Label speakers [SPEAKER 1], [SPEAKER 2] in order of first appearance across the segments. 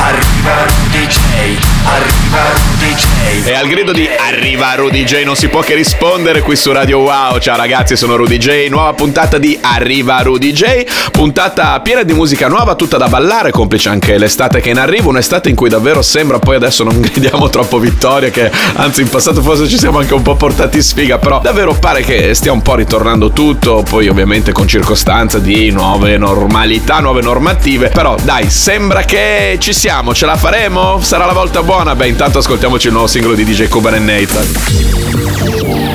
[SPEAKER 1] Arriva Rudy J. Arriva Rudy J.
[SPEAKER 2] E al grido di Arriva Rudy J non si può che rispondere qui su Radio Wow. Ciao ragazzi, sono Rudy J. Nuova puntata di Arriva Rudy J. Puntata piena di musica nuova, tutta da ballare, complice anche l'estate che in arrivo. Un'estate in cui davvero sembra, poi adesso non gridiamo troppo vittoria, che anzi in passato forse ci siamo anche un po' portati sfiga, però davvero pare che stia un po' ritornando tutto. Poi ovviamente con circostanza di nuove normalità, nuove normative. Però dai, sembra che ci siamo, ce la faremo? Sarà la volta buona? Beh, intanto ascoltiamoci il nuovo singolo di DJ Cuban e Nathan.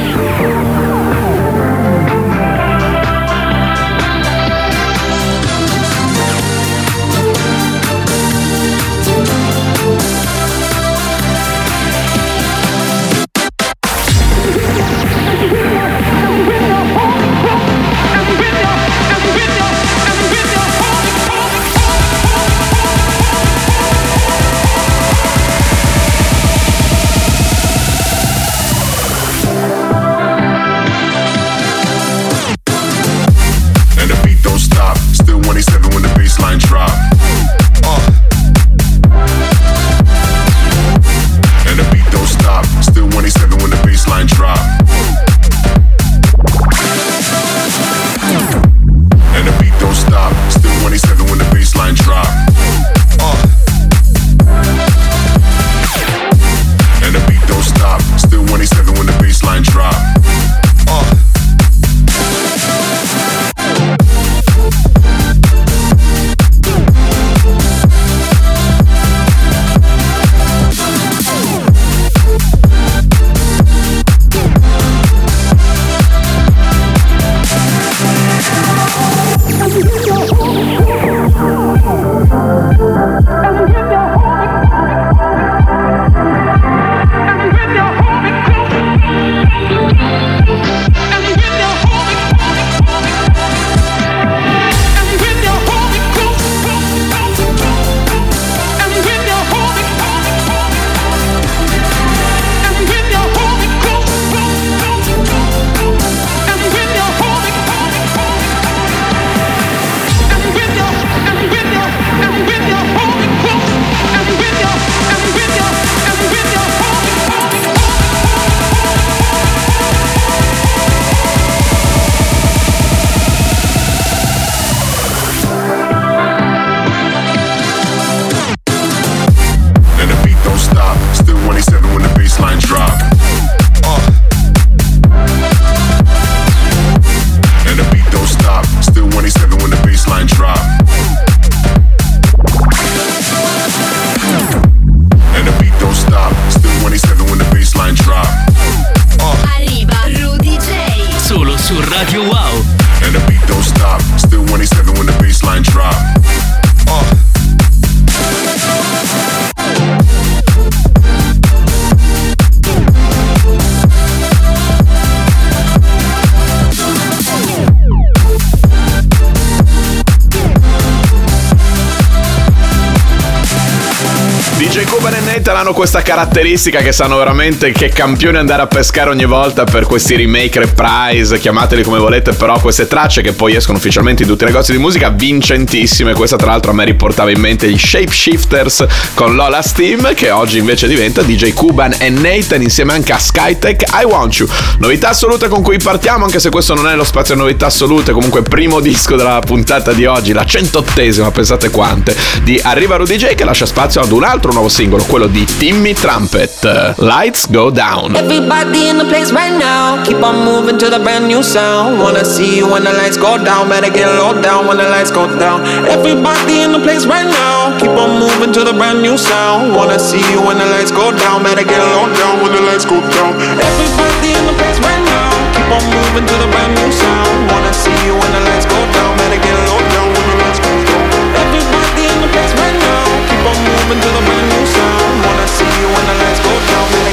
[SPEAKER 2] Questa caratteristica che sanno veramente che campioni andare a pescare ogni volta per questi remake, reprise, chiamateli come volete, però queste tracce che poi escono ufficialmente in tutti i negozi di musica, vincentissime. Questa tra l'altro a me riportava in mente gli Shapeshifters con Lola Steam, che oggi invece diventa DJ Cuban e Nathan insieme anche a Skytech I Want You. Novità assolute con cui partiamo, anche se questo non è lo spazio novità assolute, comunque primo disco della puntata di oggi, la centottesima, pensate quante, di Arriva Rudy J che lascia spazio ad un altro nuovo singolo, quello di Timmy Trumpet. Lights Go Down.
[SPEAKER 3] Everybody in the place right now. Keep on moving to the brand new sound. Wanna see you when the lights go down. Better get low down when the lights go down. Everybody in the place right now. Keep on moving to the brand new sound. Wanna see you when the lights go down. Better get low down when the lights go down. Everybody in the place right now. Keep on moving to the brand new sound. Wanna see you when the lights go down. Better get low down when the lights go down. Everybody in the place right now. Keep on moving to the brand new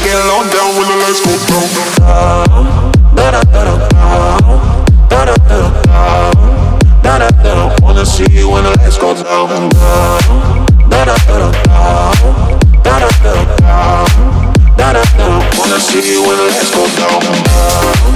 [SPEAKER 3] get low down when the lights go down.
[SPEAKER 4] Da da da da da da da da da da Wanna see you when the lights go down.
[SPEAKER 3] Da da da da da da da da da Wanna see you when the lights go down.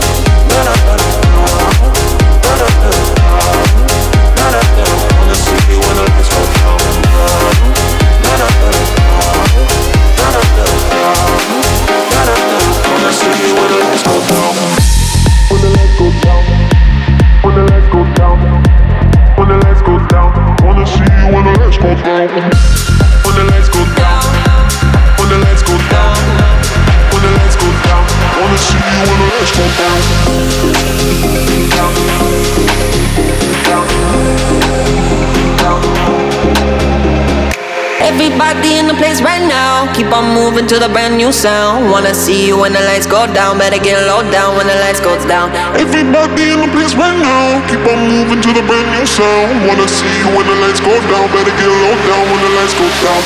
[SPEAKER 3] The
[SPEAKER 4] place right now, keep on moving to the brand new sound. Wanna see you when the lights go down, better get low down when the lights goes down.
[SPEAKER 3] Everybody in the place right now, keep on moving to the brand new sound. Wanna see you when the lights go down, better get low down when the lights go down.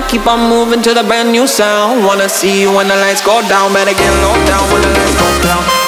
[SPEAKER 3] Now, keep on moving to the brand new sound. Wanna see you when the lights go down, better get low down when the lights go down.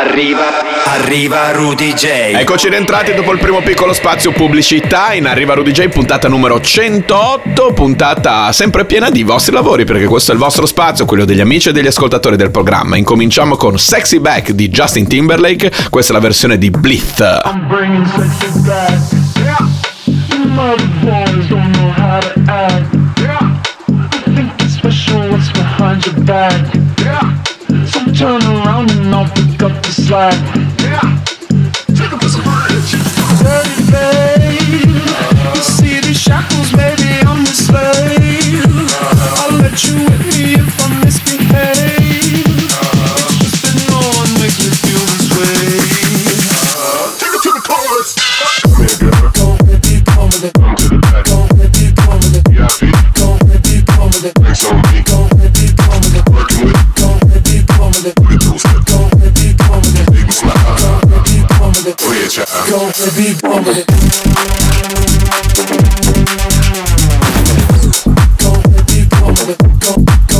[SPEAKER 1] Arriva, arriva, Rudy J.
[SPEAKER 2] Eccoci rientrati dopo il primo piccolo spazio pubblicità in Arriva Rudy J, puntata numero 108, puntata sempre piena di vostri lavori perché questo è il vostro spazio, quello degli amici e degli ascoltatori del programma. Incominciamo con Sexy Back di Justin Timberlake, questa è la versione di Blith.
[SPEAKER 5] I'm bringing sexy back. Yeah. Boys don't know how to act. Yeah. I think it's special what's behind your back. Yeah. So turn around and I'll pick up the slack. Yeah. Take. Dirty babe. See shackles, maybe I'm the slave. I'll let you with me if I misbehave.
[SPEAKER 4] Ahead, child.
[SPEAKER 5] Go, baby, come with it. Go, baby, come with it. Go, go,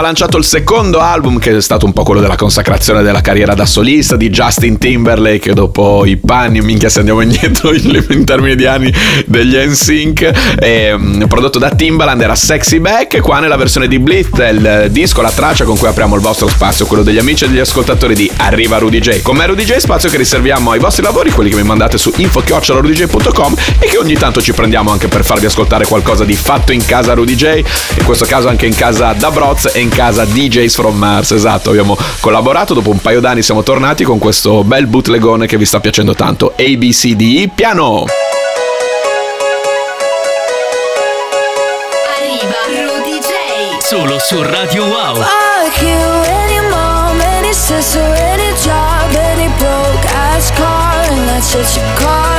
[SPEAKER 2] aveva lanciato il secondo album, che è stato un po' quello della consacrazione della carriera da solista di Justin Timberlake, dopo i panni, minchia se andiamo indietro in, in termini di anni degli NSYNC, ehm, prodotto da Timbaland, era Sexy Back, qua nella versione di Blitz, il disco, la traccia con cui apriamo il vostro spazio, quello degli amici e degli ascoltatori di Arriva Rudy J. Con me Rudy J, spazio che riserviamo ai vostri lavori, quelli che mi mandate su info-rudyj.com e che ogni tanto ci prendiamo anche per farvi ascoltare qualcosa di fatto in casa Rudy J, in questo caso anche in casa da Broz e in casa DJs from Mars. Esatto, abbiamo collaborato. Dopo un paio d'anni siamo tornati con questo bel bootlegone che vi sta piacendo tanto. ABCD, piano!
[SPEAKER 6] Arriva Rudy J.
[SPEAKER 7] Solo su Radio Wow.
[SPEAKER 8] Fuck you, any mom, any sister, any job, any broke ass car, and that's what you call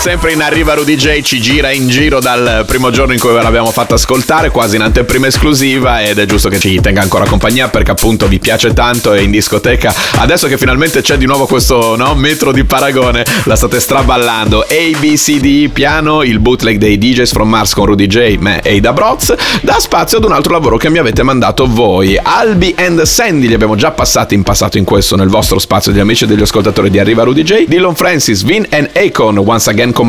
[SPEAKER 8] Sounds.
[SPEAKER 2] Sempre in arriva Rudy J, ci gira in giro dal primo giorno in cui ve l'abbiamo fatta ascoltare, quasi in anteprima esclusiva ed è giusto che ci tenga ancora compagnia perché appunto vi piace tanto e in discoteca adesso che finalmente c'è di nuovo questo no, metro di paragone la state straballando. ABCD piano, il bootleg dei DJs from Mars con Rudy J, me e Ida Broz dà spazio ad un altro lavoro che mi avete mandato voi. Albi and Sandy li abbiamo già passati in passato in questo nel vostro spazio degli amici e degli ascoltatori di Arriva Rudy J Dylan Francis, Vin and Akon once again con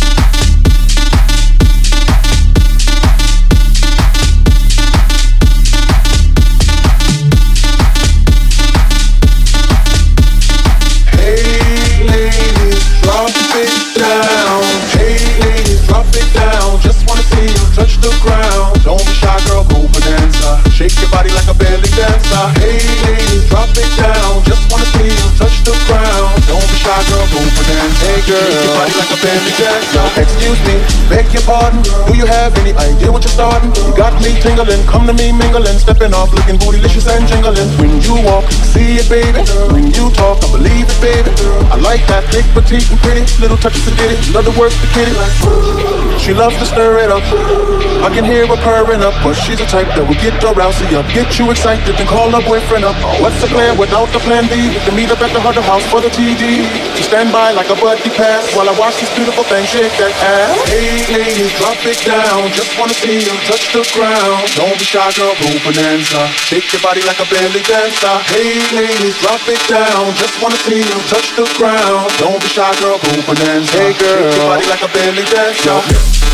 [SPEAKER 9] Don't be shy, girl, go. Shake your body like a belly dancer. Hey ladies, drop it down. Girl. Shake your body like a dancer. Excuse me, beg your pardon. Do you have any idea what you're starting? You got me tingling, come to me mingling, stepping off, looking bootylicious and jingling. When you walk, see it, baby. When you talk, I believe it, baby. I like that thick, petite, and pretty. Little touches to get it, love to work the kitty. She loves to stir it up. I can hear her purring up, but she's a type that will get her rousey up, get you excited, then call her boyfriend up. What's the plan without the plan B? We can meet up at the Huddle House for the TD. To stand by like a buddy pass while I watch this beautiful thing shake that ass. Hey ladies, drop it down. Just wanna see you touch the ground. Don't be shy, girl, go bonanza. Shake your body like a belly dancer. Hey ladies, drop it down. Just wanna see you touch the ground. Don't be shy, girl, go bonanza. Hey girl, shake your body like a belly dancer.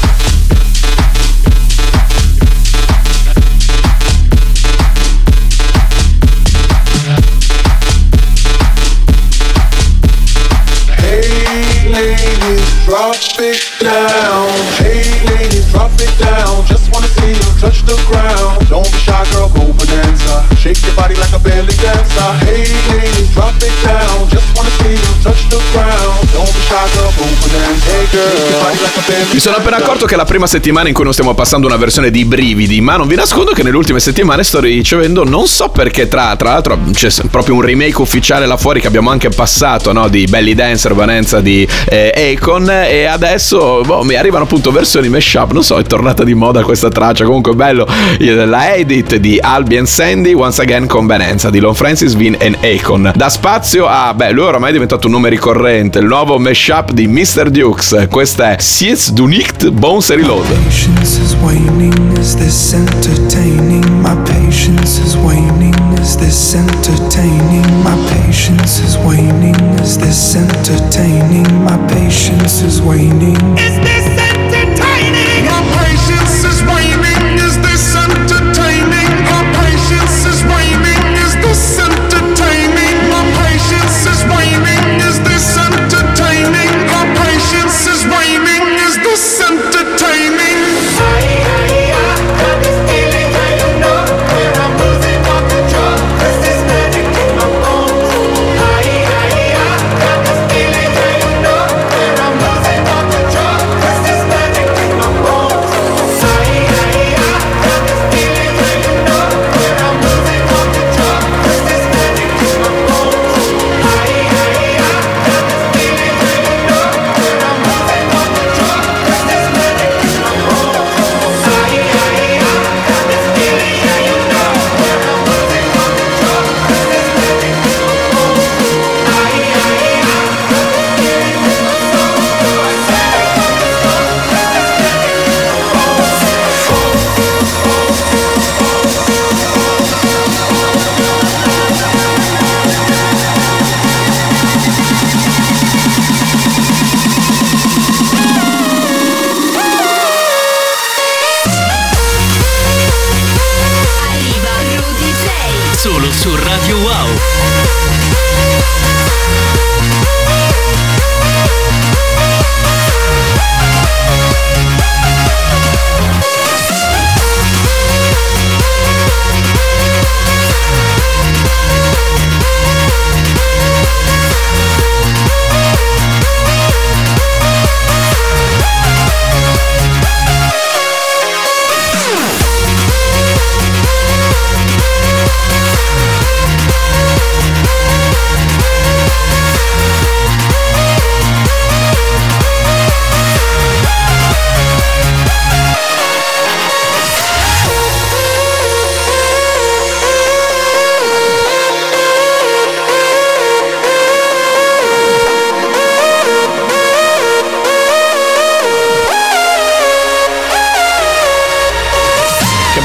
[SPEAKER 9] Ladies, drop it down. Hey ladies, drop it down. Just wanna see you touch the ground. Don't be shy, girl, go bonanza. Shake your body like a belly dancer. Hey ladies, drop it down. Just wanna see you touch the ground. Don't be shy, girl, go bonanza. Hey girl,
[SPEAKER 2] Mi sono appena accorto che è la prima settimana in cui non stiamo passando una versione di brividi, ma non vi nascondo che nelle ultime settimane sto ricevendo, non so perché, tra, tra l'altro c'è proprio un remake ufficiale là fuori che abbiamo anche passato, no? Di Belly Dancer, Vanenza di eh, Akon, e adesso boh, mi arrivano appunto versioni mashup, non so, è tornata di moda questa traccia, comunque bello, la edit di Albi and Sandy, Once Again con Vanenza di Lon Francis, Vin and Akon. Da spazio a, beh, lui ormai è diventato un nome ricorrente, il nuovo mashup di Mr. Dukes, questa è Siez du Nicht Bones Reload.
[SPEAKER 10] patience is waning. Is this entertaining? My patience is waning. Is this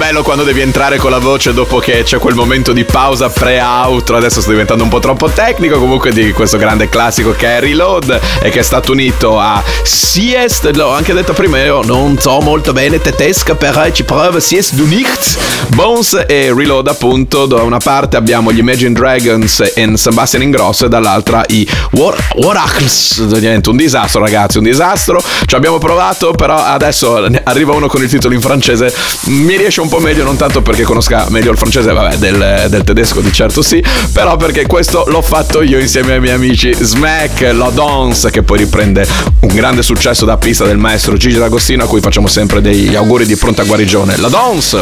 [SPEAKER 2] bello quando devi entrare con la voce dopo che c'è quel momento di pausa pre-outro. Adesso sto diventando un po' troppo tecnico. Comunque di questo grande classico che è Reload e che è stato unito a Siest. L'ho anche detto prima, io non so molto bene tedesca, però ci provo Siest du Nichts. Bones e Reload appunto. Da una parte abbiamo gli Imagine Dragons e Sebastian Ingrosso e dall'altra i War Oracles. Niente, un disastro ragazzi, un disastro. Ci abbiamo provato, però adesso arriva uno con il titolo in francese. Mi riesce un
[SPEAKER 10] po' meglio, non tanto perché conosca meglio il francese, vabbè, del, del tedesco di certo sì, però perché questo l'ho fatto io insieme ai miei amici Smack, La Dance, che poi riprende un grande successo da pista del maestro Gigi D'Agostino, a cui facciamo sempre degli auguri di pronta guarigione. La Dance!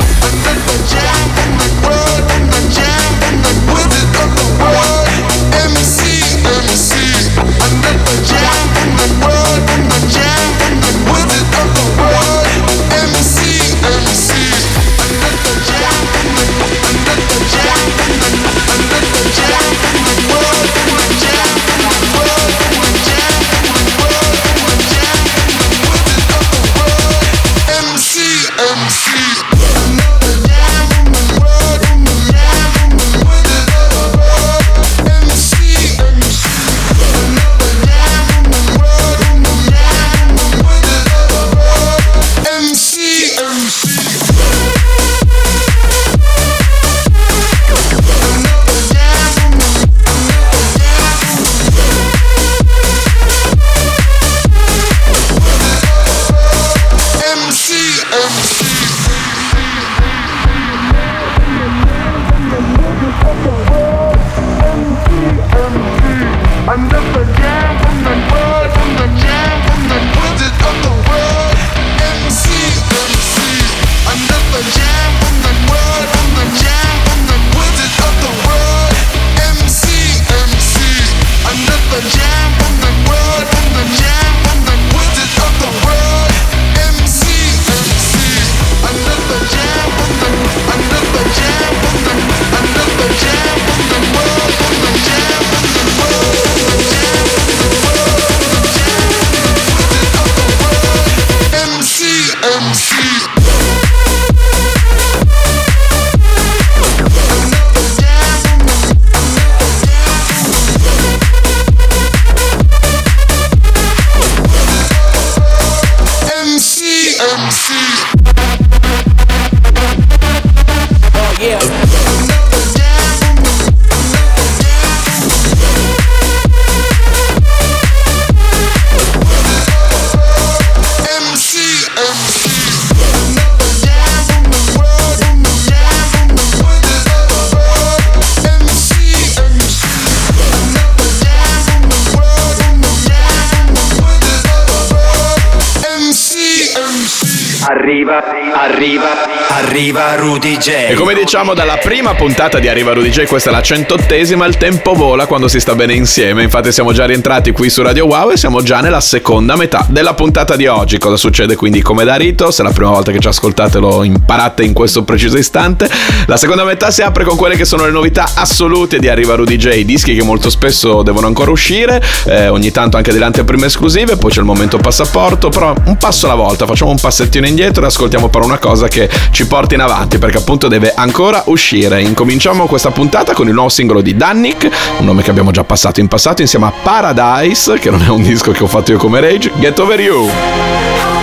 [SPEAKER 1] Arriva, arriva Rudy J.
[SPEAKER 10] E come diciamo dalla prima puntata di Arriva Rudy J, questa è la centottesima, il tempo vola quando si sta bene insieme. Infatti siamo già rientrati qui su Radio Wow e siamo già nella seconda metà della puntata di oggi. Cosa succede quindi come da rito? Se è la prima volta che ci ascoltate lo imparate in questo preciso istante. La seconda metà si apre con quelle che sono le novità assolute di Arriva Rudy J, dischi che molto spesso devono ancora uscire, eh, ogni tanto anche delle anteprime esclusive, poi c'è il momento passaporto, però un passo alla volta, facciamo un passettino indietro e ascoltiamo però una cosa che ci porta in avanti perché appunto deve ancora uscire. Incominciamo questa puntata con il nuovo singolo di Dannik, un nome che abbiamo già passato in passato insieme a Paradise, che non è un disco che ho fatto io come Rage, Get Over You.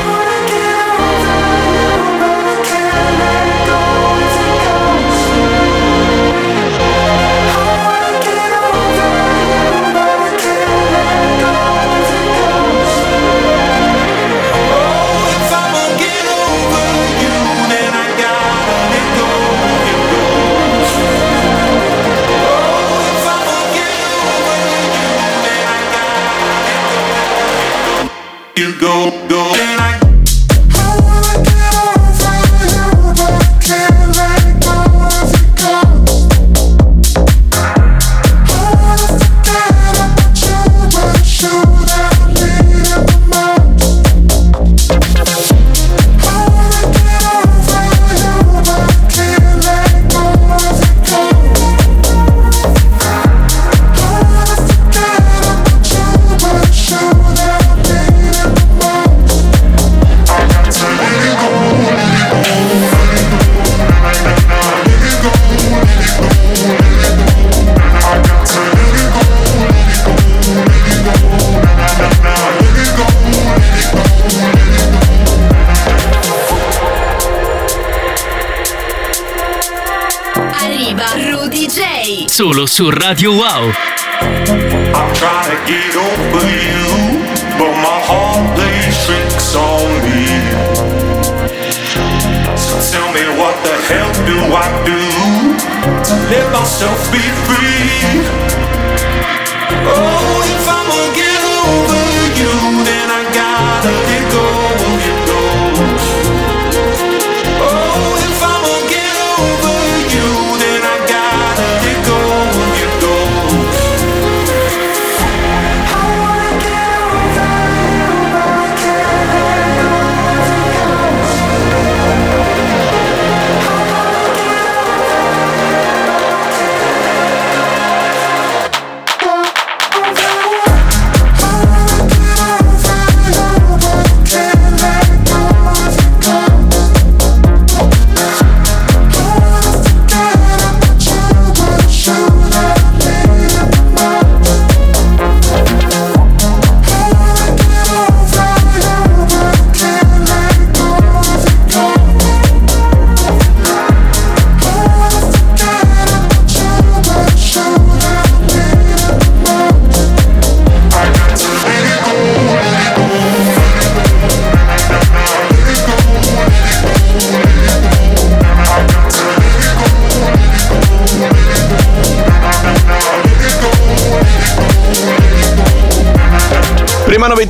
[SPEAKER 4] You go,
[SPEAKER 7] su Radio Wow.
[SPEAKER 4] I'm trying to get over you, but my heart plays tricks on me.
[SPEAKER 11] So tell me what the hell do I do to let myself be free?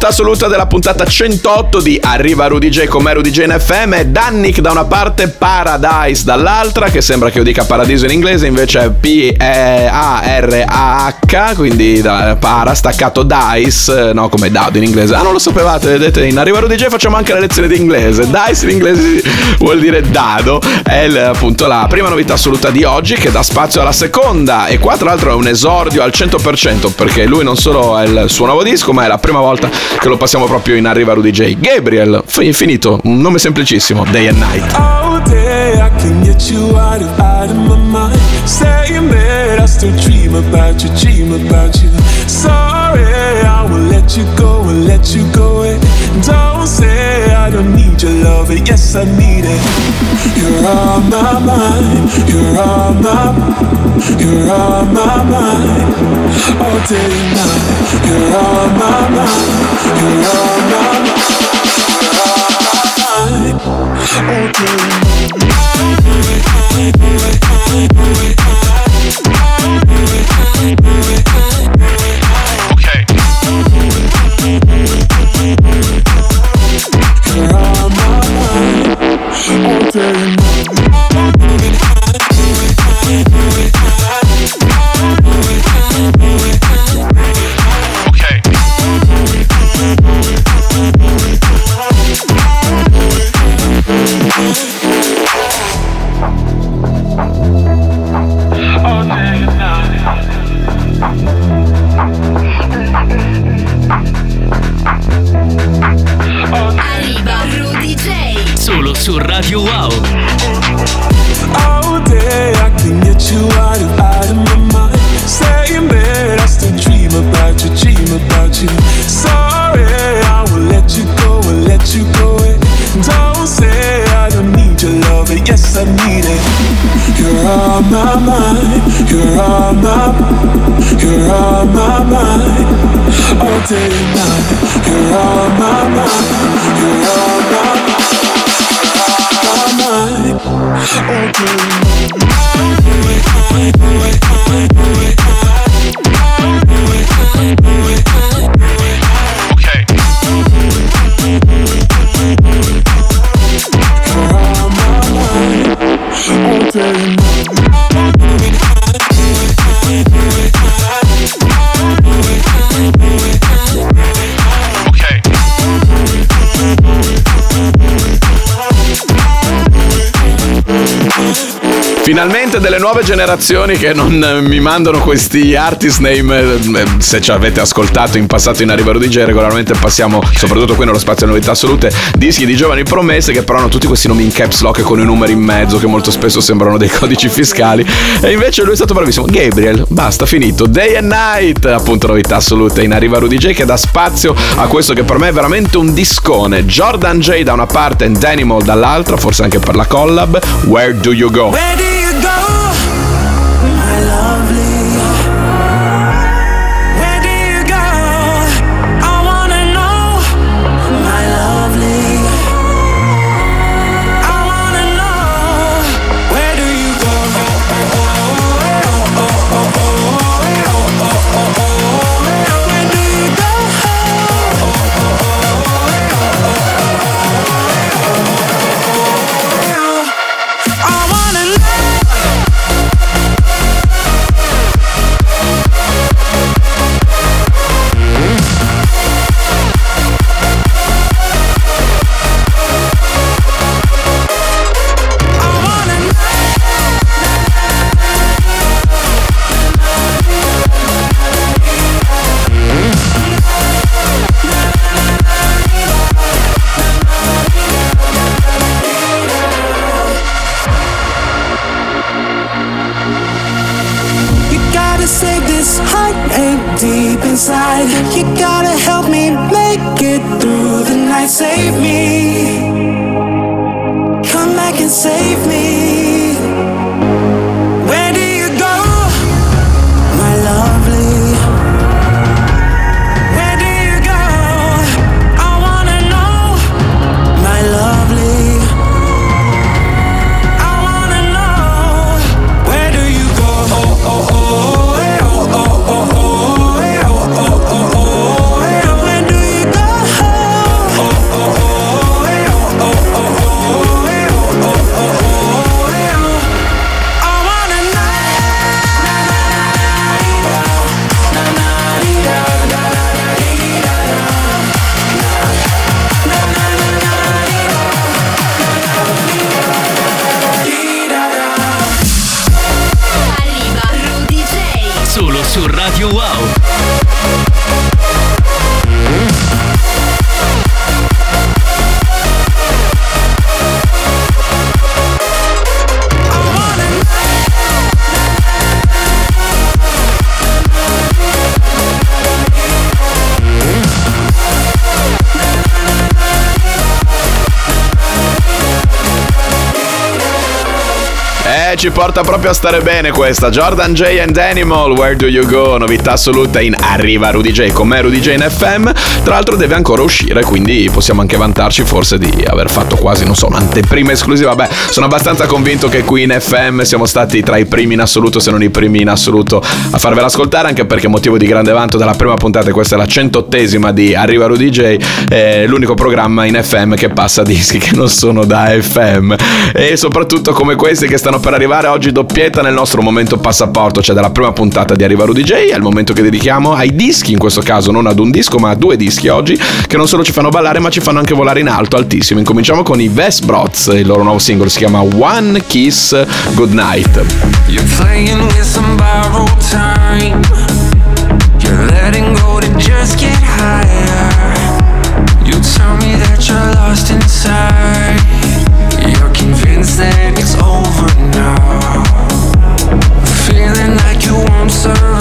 [SPEAKER 2] Assoluta della puntata 108 di Arriva Rudy J come Rudy J in FM è Dannick da una parte, Paradise dall'altra, che sembra che io dica paradiso in inglese, invece è P-E-A-R-A-H, quindi da, para staccato dice, no come dado in inglese. Ah non lo sapevate, vedete, in Arriva Rudy J facciamo anche la lezione di inglese. Dice in inglese vuol dire dado, è il- appunto la prima novità assoluta di oggi che dà spazio alla seconda e qua tra l'altro è un esordio al 100% perché lui non solo è il suo nuovo disco ma è la prima volta che lo passiamo proprio in Arriva Rudy J. Gabriel, fi- finito, un nome semplicissimo, Day and Night.
[SPEAKER 12] All day I can get you out of out of my mind. Saying that still dream about you, dream about you. Sorry, I will let you go and let you go. And don't say I don't need your love, and yes I need it. You're on my mind, you're on my, you're on my mind. All day and night, you're on my mind, you're on my mind. You're on my mind. All day and my mind, you're on my, you're on my mind. All day and night, you're on my mind, you're on my mind. All day all day
[SPEAKER 2] Finalmente delle nuove generazioni che non eh, mi mandano questi artist name. eh, Se ci avete ascoltato in passato in Arriva Rudy J, regolarmente passiamo, soprattutto qui nello spazio novità assolute, dischi di giovani promesse che però hanno tutti questi nomi in caps lock con i numeri in mezzo che molto spesso sembrano dei codici fiscali. E invece lui è stato bravissimo. Gabriel, basta, finito. Day and Night, appunto novità assolute in Arriva Rudy J che dà spazio a questo che per me è veramente un discone. Jordan J da una parte e Danimal dall'altra, forse anche per la collab. Where do you go?
[SPEAKER 12] Where do you
[SPEAKER 2] ci porta proprio a stare bene questa. Jordan J and Animal, Where Do You Go? Novità assoluta in Arriva Rudy J con me Rudy J in FM. Tra l'altro deve ancora uscire, quindi possiamo anche vantarci forse di aver fatto quasi, non so, un'anteprima esclusiva. Beh, sono abbastanza convinto che qui in FM siamo stati tra i primi in assoluto, se non i primi in assoluto, a farvela ascoltare, anche perché motivo di grande vanto dalla prima puntata, questa è la centottesima di Arriva Rudy J, è l'unico programma in FM che passa dischi che non sono da FM. E soprattutto come questi che stanno per arrivare oggi doppietta nel nostro momento passaporto, cioè dalla prima puntata di Arriva Rudy J, il momento che dedichiamo ai dischi, in questo caso non ad un disco ma a due dischi oggi, che non solo ci fanno ballare ma ci fanno anche volare in alto, altissimo. Incominciamo con i Vesbrots, il loro nuovo singolo si chiama One Kiss Goodnight.
[SPEAKER 11] You're playing with some borrowed time. You're letting go to just get higher. You tell me that you're lost inside. You're that it's over now. Feeling like you won't survive.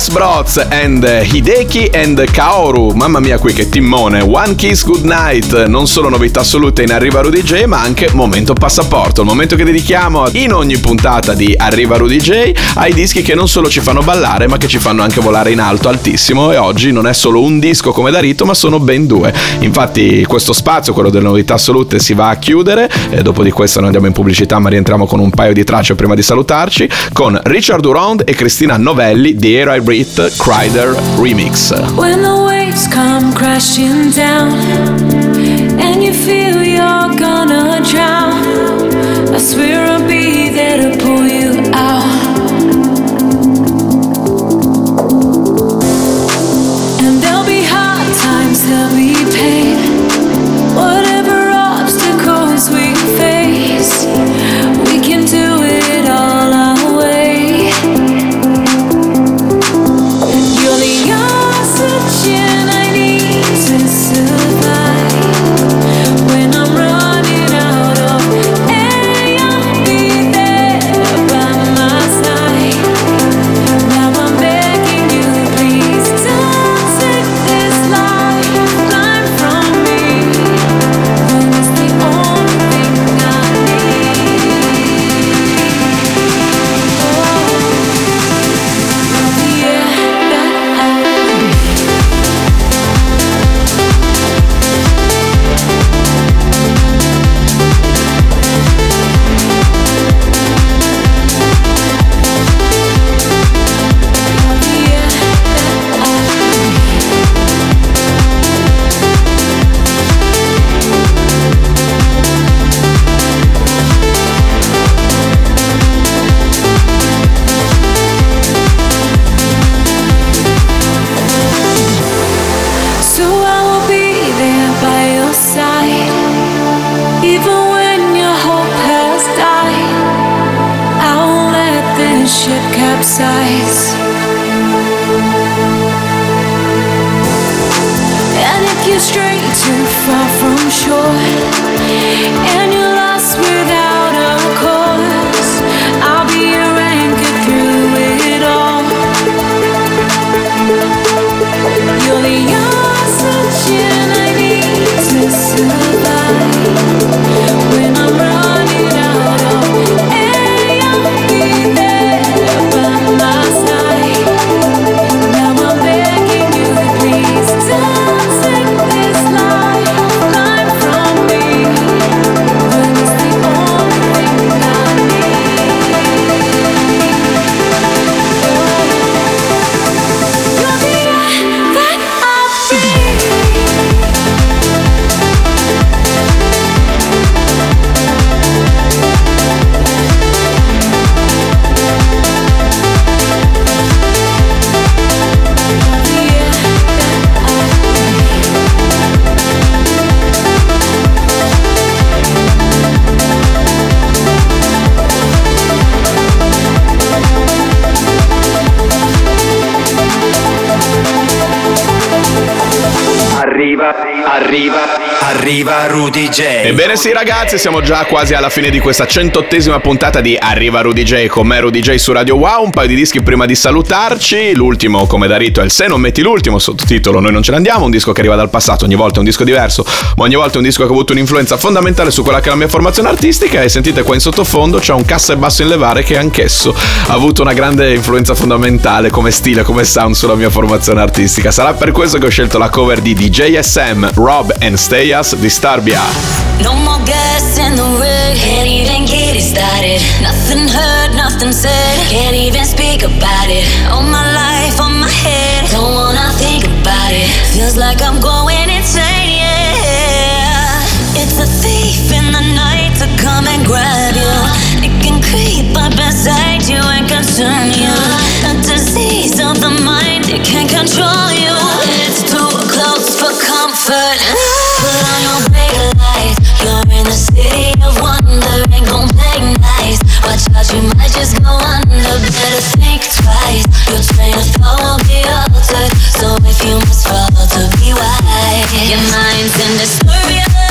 [SPEAKER 2] Smash Bros and Hideki and Kaoru. Mamma mia, qui che timmone. One Kiss Goodnight. Non solo novità assolute in Arriva Rudy J, ma anche momento passaporto. Il momento che dedichiamo in ogni puntata di Arriva Rudy J ai dischi che non solo ci fanno ballare, ma che ci fanno anche volare in alto, altissimo. E oggi non è solo un disco come da rito, ma sono ben due. Infatti, questo spazio, quello delle novità assolute, si va a chiudere. E dopo di questo noi andiamo in pubblicità, ma rientriamo con un paio di tracce prima di salutarci. Con Richard Durand e Cristina Novelli di Air Breathe Crider Remix.
[SPEAKER 8] When the waves come crashing down and you feel you're gonna drown, I swear too far from shore,
[SPEAKER 1] arriva, arriva Rudy J.
[SPEAKER 2] Ebbene sì ragazzi, siamo già quasi alla fine di questa centottesima puntata di Arriva Rudy J con me Rudy J su Radio Wow, un paio di dischi prima di salutarci, l'ultimo come da rito è il Se non metti l'ultimo, sottotitolo Noi non ce ne andiamo, un disco che arriva dal passato, ogni volta è un disco diverso, ma ogni volta è un disco che ha avuto un'influenza fondamentale su quella che è la mia formazione artistica e sentite qua in sottofondo c'è un cassa e basso in levare che anch'esso ha avuto una grande influenza fondamentale come stile, come sound sulla mia formazione artistica. Sarà per questo che ho scelto la cover di DJSM, Rob and Stayas di Starbia.
[SPEAKER 13] No more gas in the rig. Can't even get it started. Nothing heard, nothing said. Can't even speak about it. All my life on my head. Don't wanna think about it. Feels like I'm going insane. Yeah. It's a thief in the night to come and grab you. It can creep up inside you and consume you. A disease of the mind. It can control you. You might just go under Better think twice. Your train of thought will be altered So if you must fall to be wise. Your mind's in disturbance.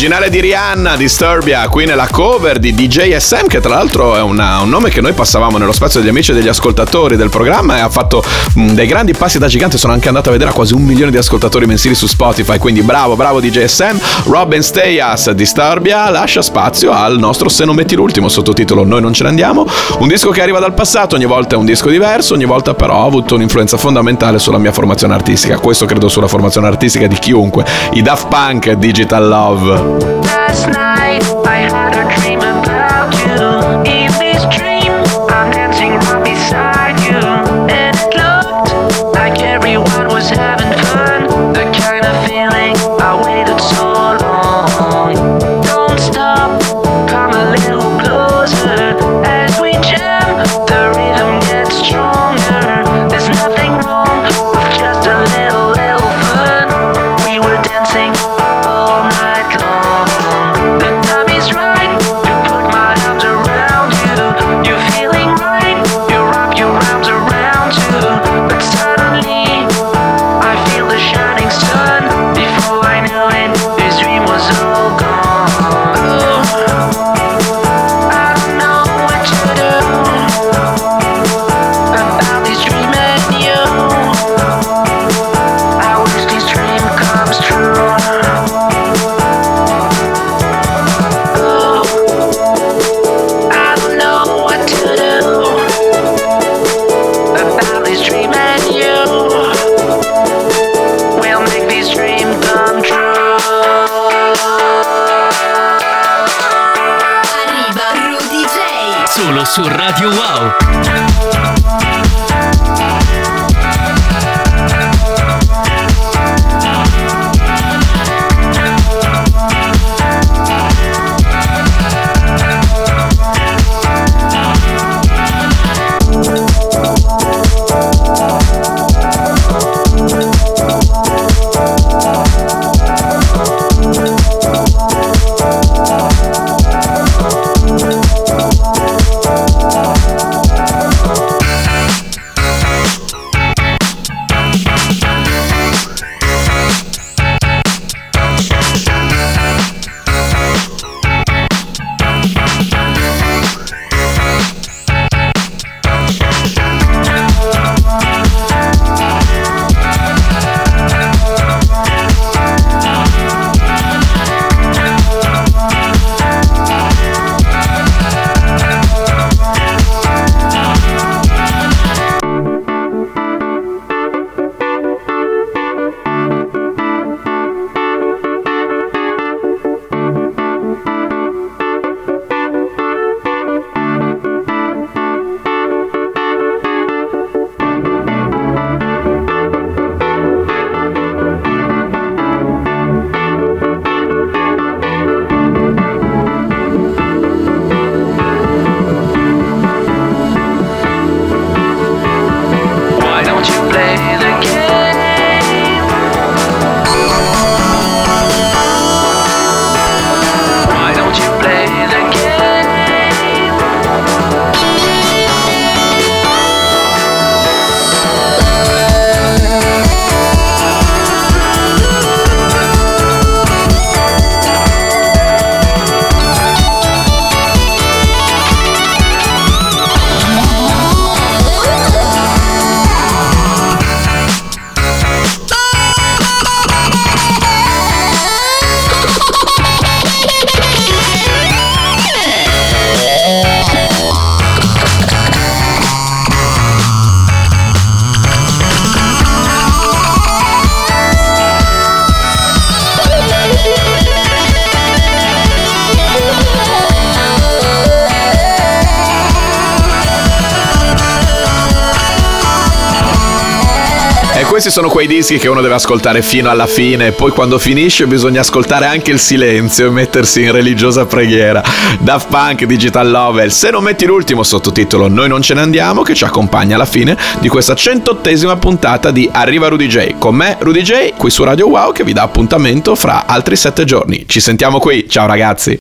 [SPEAKER 2] L'originale di Rihanna, Disturbia, qui nella cover di DJ SM, che tra l'altro è una- un nome che noi passavamo nello spazio degli amici e degli ascoltatori del programma e ha fatto mh, dei grandi passi da gigante. Sono anche andato a vedere a quasi un milione di ascoltatori mensili su Spotify, quindi bravo, bravo DJ SM. Robin Stay Us, Disturbia, lascia spazio al nostro Se non metti l'ultimo, sottotitolo Noi non ce ne andiamo. Un disco che arriva dal passato, ogni volta è un disco diverso, ogni volta però ha avuto un'influenza fondamentale sulla mia formazione artistica. Questo credo sulla formazione artistica di chiunque. I Daft Punk, Digital Love.
[SPEAKER 14] Last night I had a dream
[SPEAKER 7] Solo su Radio Wow.
[SPEAKER 2] Quei dischi che uno deve ascoltare fino alla fine poi quando finisce bisogna ascoltare anche il silenzio e mettersi in religiosa preghiera. Daft Punk, Digital Lovel, se non metti l'ultimo sottotitolo Noi non ce ne andiamo che ci accompagna alla fine di questa centottesima puntata di Arriva Rudy J. Con me Rudy J qui su Radio Wow che vi dà appuntamento fra altri sette giorni. Ci sentiamo qui, ciao ragazzi!